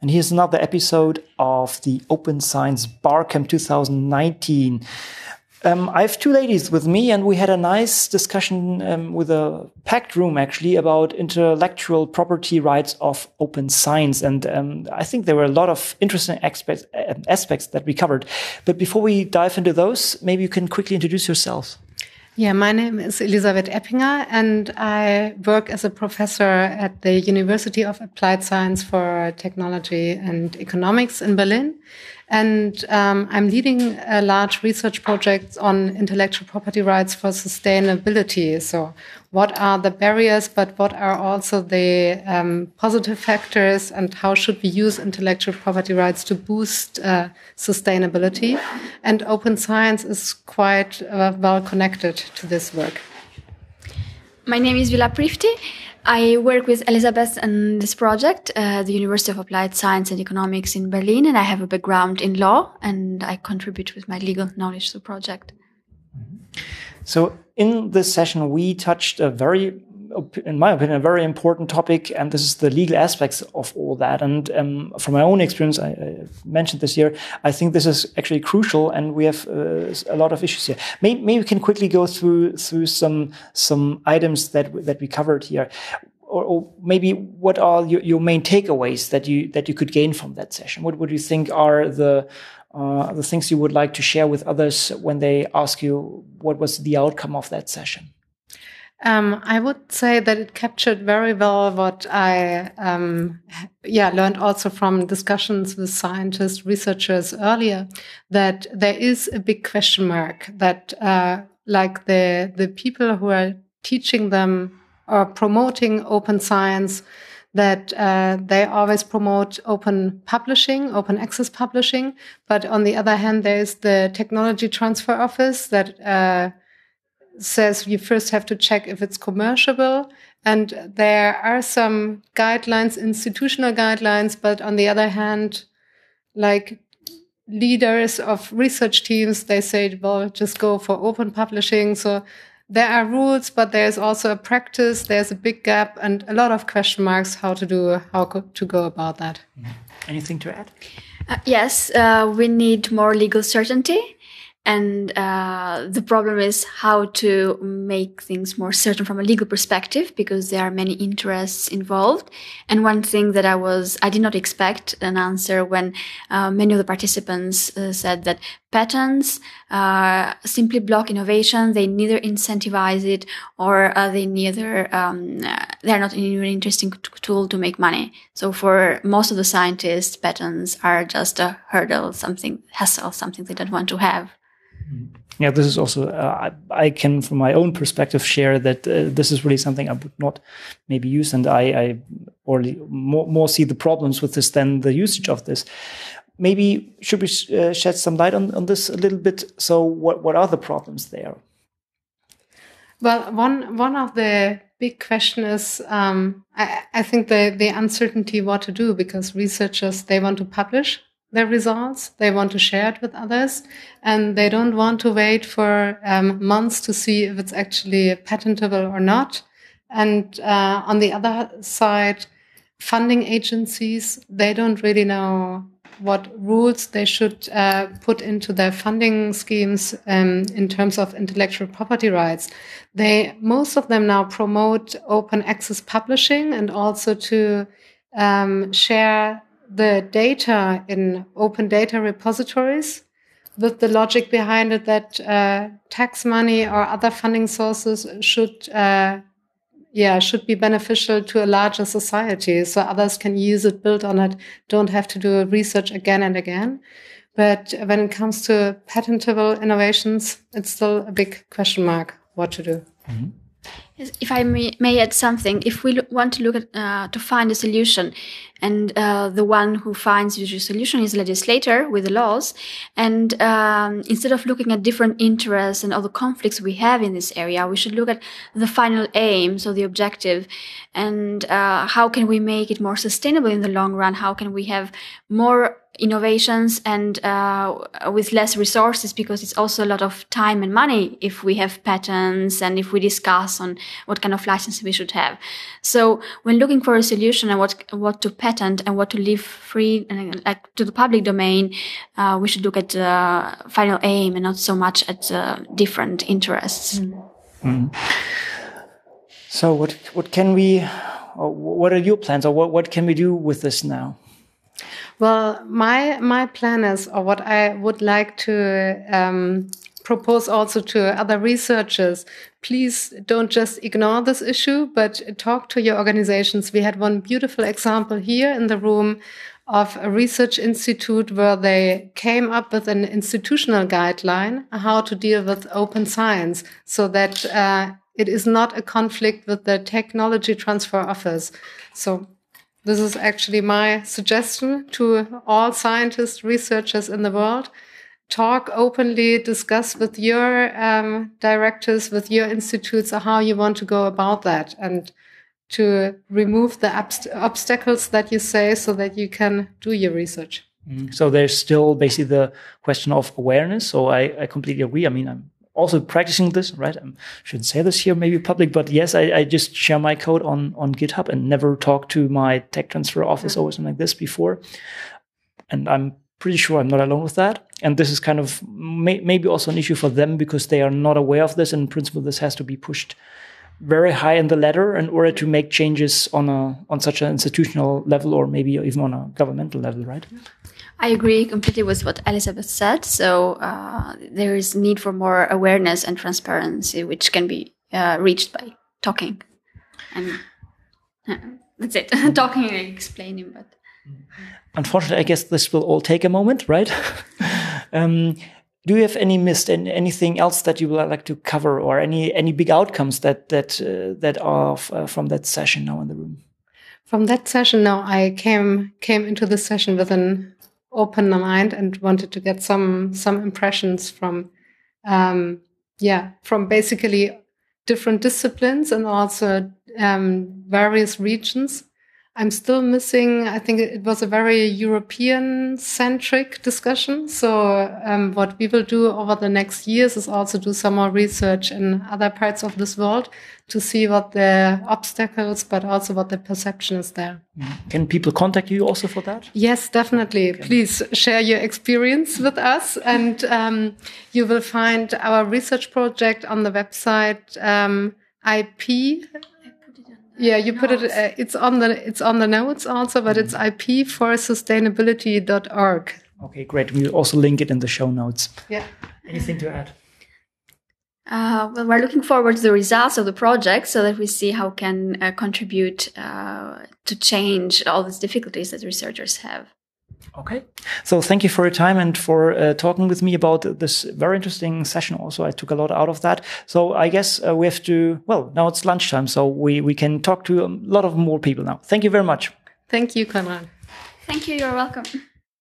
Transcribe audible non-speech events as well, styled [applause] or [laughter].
And here's another episode of the Open Science Barcamp 2019. Um, I have two ladies with me, and we had a nice discussion um, with a packed room actually about intellectual property rights of open science. And um, I think there were a lot of interesting aspects, uh, aspects that we covered. But before we dive into those, maybe you can quickly introduce yourselves. Yeah, my name is Elisabeth Eppinger, and I work as a professor at the University of Applied Science for Technology and Economics in Berlin. And um, I'm leading a large research project on intellectual property rights for sustainability. So, what are the barriers, but what are also the um, positive factors, and how should we use intellectual property rights to boost uh, sustainability? And open science is quite uh, well connected to this work. My name is Viola Prifti. I work with Elizabeth on this project at the University of Applied Science and Economics in Berlin, and I have a background in law, and I contribute with my legal knowledge to the project. So, in this session, we touched a very in my opinion, a very important topic, and this is the legal aspects of all that. And um, from my own experience, I, I, mentioned this here. I think this is actually crucial, and we have uh, a lot of issues here. Maybe, maybe, we can quickly go through through some some items that that we covered here. Or, or maybe what are your, your main takeaways that you that you could gain from that session? What would you think are the uh, the things you would like to share with others when they ask you what was the outcome of that session? Um, I would say that it captured very well what I, um, yeah, learned also from discussions with scientists, researchers earlier, that there is a big question mark that, uh, like the the people who are teaching them or promoting open science, that uh, they always promote open publishing, open access publishing, but on the other hand, there is the technology transfer office that. Uh, says you first have to check if it's commercial. And there are some guidelines, institutional guidelines, but on the other hand, like leaders of research teams, they say, well, just go for open publishing. So there are rules, but there's also a practice. There's a big gap and a lot of question marks how to do, how to go about that. Mm-hmm. Anything to add? Uh, yes, uh, we need more legal certainty and uh, the problem is how to make things more certain from a legal perspective because there are many interests involved. And one thing that I was, I did not expect an answer when uh, many of the participants uh, said that patents uh, simply block innovation. They neither incentivize it or uh, they neither, um, they're not an interesting tool to make money. So for most of the scientists, patents are just a hurdle, something, hassle, something they don't want to have. Yeah, this is also uh, I, can, from my own perspective, share that uh, this is really something I would not maybe use, and I, I or more, more see the problems with this than the usage of this. Maybe should we uh, shed some light on, on this a little bit? So, what what are the problems there? Well, one one of the big question is um, I, I think the the uncertainty what to do because researchers they want to publish their results. They want to share it with others and they don't want to wait for um, months to see if it's actually patentable or not. And uh, on the other side, funding agencies, they don't really know what rules they should uh, put into their funding schemes um, in terms of intellectual property rights. They, most of them now promote open access publishing and also to um, share the data in open data repositories with the logic behind it that uh, tax money or other funding sources should uh, yeah should be beneficial to a larger society so others can use it build on it don't have to do research again and again but when it comes to patentable innovations it's still a big question mark what to do mm -hmm. If I may, may, add something, if we want to look at uh, to find a solution, and uh, the one who finds usually solution is legislator with the laws, and um, instead of looking at different interests and all the conflicts we have in this area, we should look at the final aim, so the objective, and uh, how can we make it more sustainable in the long run? How can we have more innovations and uh, with less resources because it's also a lot of time and money if we have patents and if we discuss on what kind of license we should have. So when looking for a solution and what what to patent and what to leave free and like to the public domain, uh, we should look at the final aim and not so much at uh, different interests. Mm. So what what can we? what are your plans, or what what can we do with this now? Well, my my plan is, or what I would like to um, propose also to other researchers, please don't just ignore this issue, but talk to your organizations. We had one beautiful example here in the room of a research institute where they came up with an institutional guideline how to deal with open science so that uh, it is not a conflict with the technology transfer office. So this is actually my suggestion to all scientists, researchers in the world. Talk openly, discuss with your um, directors, with your institutes, how you want to go about that, and to remove the obstacles that you say so that you can do your research. Mm. So there's still basically the question of awareness. So I, I completely agree. I mean, I'm also practicing this, right? I shouldn't say this here, maybe public, but yes, I, I, just share my code on, on GitHub and never talk to my tech transfer office mm-hmm. or something like this before. And I'm pretty sure I'm not alone with that. And this is kind of may, maybe also an issue for them because they are not aware of this. And in principle, this has to be pushed very high in the ladder in order to make changes on a on such an institutional level or maybe even on a governmental level, right? Mm-hmm. I agree completely with what Elizabeth said. So uh, there is need for more awareness and transparency, which can be uh, reached by talking, and uh, that's it. [laughs] talking and explaining. But unfortunately, I guess this will all take a moment, right? [laughs] um, do you have any missed and anything else that you would like to cover, or any any big outcomes that that uh, that are uh, from that session now in the room? From that session, now I came came into the session with an open mind and wanted to get some some impressions from um, yeah from basically different disciplines and also um, various regions I'm still missing. I think it was a very European centric discussion. So, um, what we will do over the next years is also do some more research in other parts of this world to see what the obstacles, but also what the perception is there. Mm-hmm. Can people contact you also for that? Yes, definitely. Okay. Please share your experience with us, and um, you will find our research project on the website um, IP yeah, you notes. put it. Uh, it's on the it's on the notes also, but it's ip for sustainability.org. Okay, great. We'll also link it in the show notes. Yeah. Anything to add? Uh, well, we're looking forward to the results of the project so that we see how can uh, contribute uh, to change all these difficulties that researchers have. Okay. So thank you for your time and for uh, talking with me about this very interesting session. Also, I took a lot out of that. So I guess uh, we have to, well, now it's lunchtime. So we, we can talk to a lot of more people now. Thank you very much. Thank you, Konrad. Thank you. You're welcome.